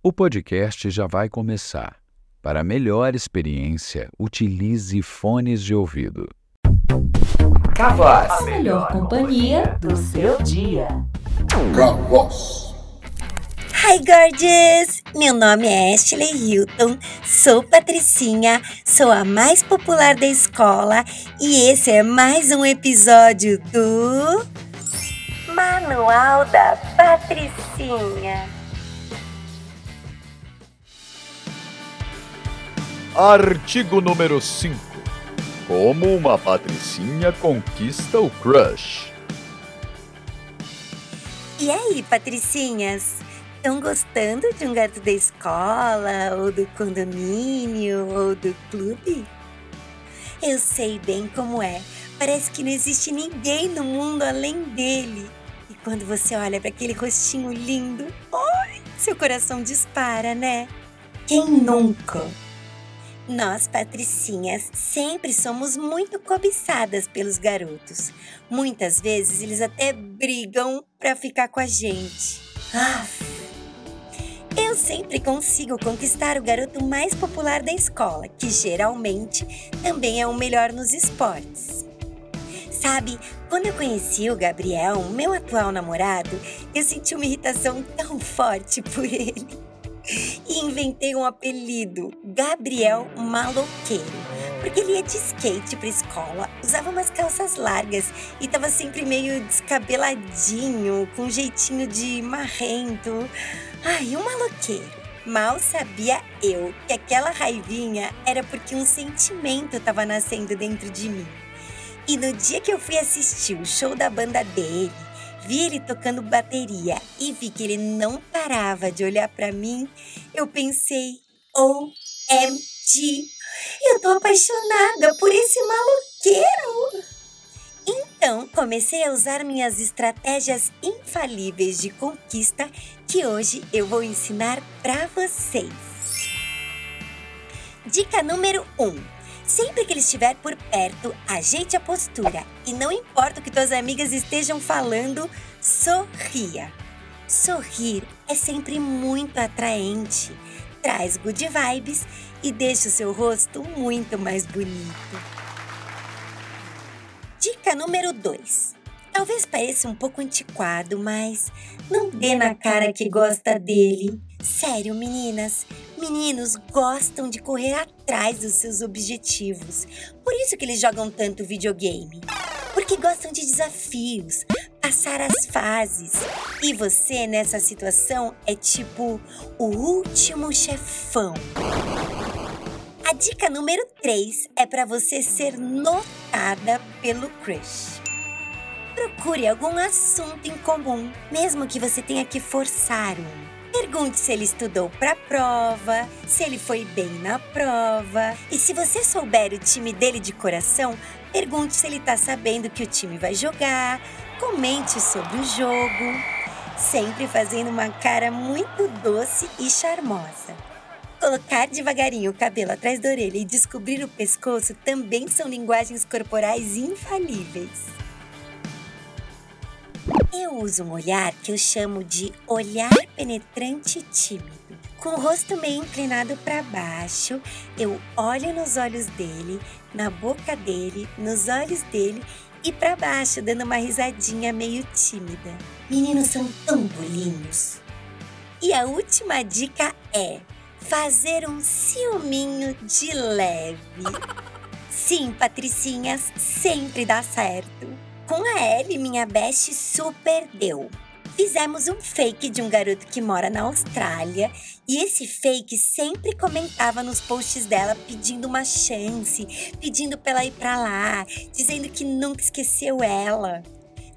O podcast já vai começar. Para melhor experiência, utilize fones de ouvido. Cavoz. A melhor companhia do seu dia. Hi, gorgeous! Meu nome é Ashley Hilton, sou patricinha, sou a mais popular da escola e esse é mais um episódio do Manual da Patricinha. Artigo número 5. Como uma patricinha conquista o crush. E aí, patricinhas? Estão gostando de um gato da escola, ou do condomínio, ou do clube? Eu sei bem como é. Parece que não existe ninguém no mundo além dele. E quando você olha para aquele rostinho lindo, seu coração dispara, né? Quem nunca? Nós, patricinhas, sempre somos muito cobiçadas pelos garotos. Muitas vezes eles até brigam para ficar com a gente. Eu sempre consigo conquistar o garoto mais popular da escola, que geralmente também é o melhor nos esportes. Sabe, quando eu conheci o Gabriel, meu atual namorado, eu senti uma irritação tão forte por ele e inventei um apelido, Gabriel Maloqueiro. Porque ele ia de skate pra escola, usava umas calças largas e tava sempre meio descabeladinho, com um jeitinho de marrento. Ai, um maloqueiro. Mal sabia eu que aquela raivinha era porque um sentimento tava nascendo dentro de mim. E no dia que eu fui assistir o show da banda dele, vi ele tocando bateria e vi que ele não parava de olhar para mim, eu pensei: OMG, eu tô apaixonada por esse maloqueiro! Então comecei a usar minhas estratégias infalíveis de conquista que hoje eu vou ensinar para vocês. Dica número 1. Um, sempre que ele estiver por perto, ajeite a postura e não importa o que tuas amigas estejam falando, sorria. Sorrir é sempre muito atraente, traz good vibes e deixa o seu rosto muito mais bonito. Dica número 2. Talvez pareça um pouco antiquado, mas não dê na cara que gosta dele. Sério, meninas, meninos gostam de correr atrás dos seus objetivos. Por isso que eles jogam tanto videogame. Porque gostam de desafios, passar as fases. E você nessa situação é tipo o último chefão. A dica número 3 é para você ser notada pelo crush. Procure algum assunto em comum, mesmo que você tenha que forçar um. Pergunte se ele estudou para a prova, se ele foi bem na prova. E se você souber o time dele de coração, pergunte se ele está sabendo que o time vai jogar. Comente sobre o jogo, sempre fazendo uma cara muito doce e charmosa. Colocar devagarinho o cabelo atrás da orelha e descobrir o pescoço também são linguagens corporais infalíveis. Eu uso um olhar que eu chamo de olhar penetrante tímido. Com o rosto meio inclinado para baixo, eu olho nos olhos dele, na boca dele, nos olhos dele e para baixo, dando uma risadinha meio tímida. Meninos são tão bolinhos. E a última dica é fazer um ciúminho de leve. Sim, patricinhas, sempre dá certo. Com a Ellie, minha best super deu. Fizemos um fake de um garoto que mora na Austrália e esse fake sempre comentava nos posts dela pedindo uma chance, pedindo pra ela ir pra lá, dizendo que nunca esqueceu ela.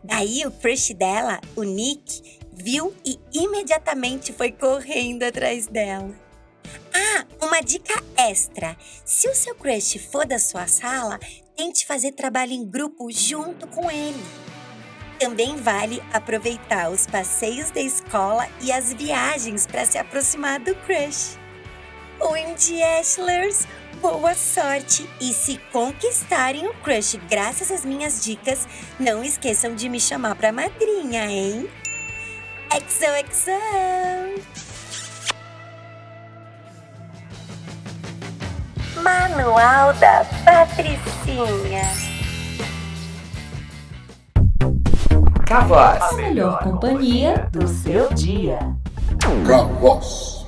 Daí o crush dela, o Nick, viu e imediatamente foi correndo atrás dela. Ah, uma dica extra: se o seu crush for da sua sala, tente fazer trabalho em grupo junto com ele. Também vale aproveitar os passeios da escola e as viagens para se aproximar do crush. Wendy Ashlers, boa sorte! E se conquistarem o crush graças às minhas dicas, não esqueçam de me chamar para madrinha, hein? XOXO! Manual da Patricinha. Cavoz. A melhor companhia do seu dia. Cavoz.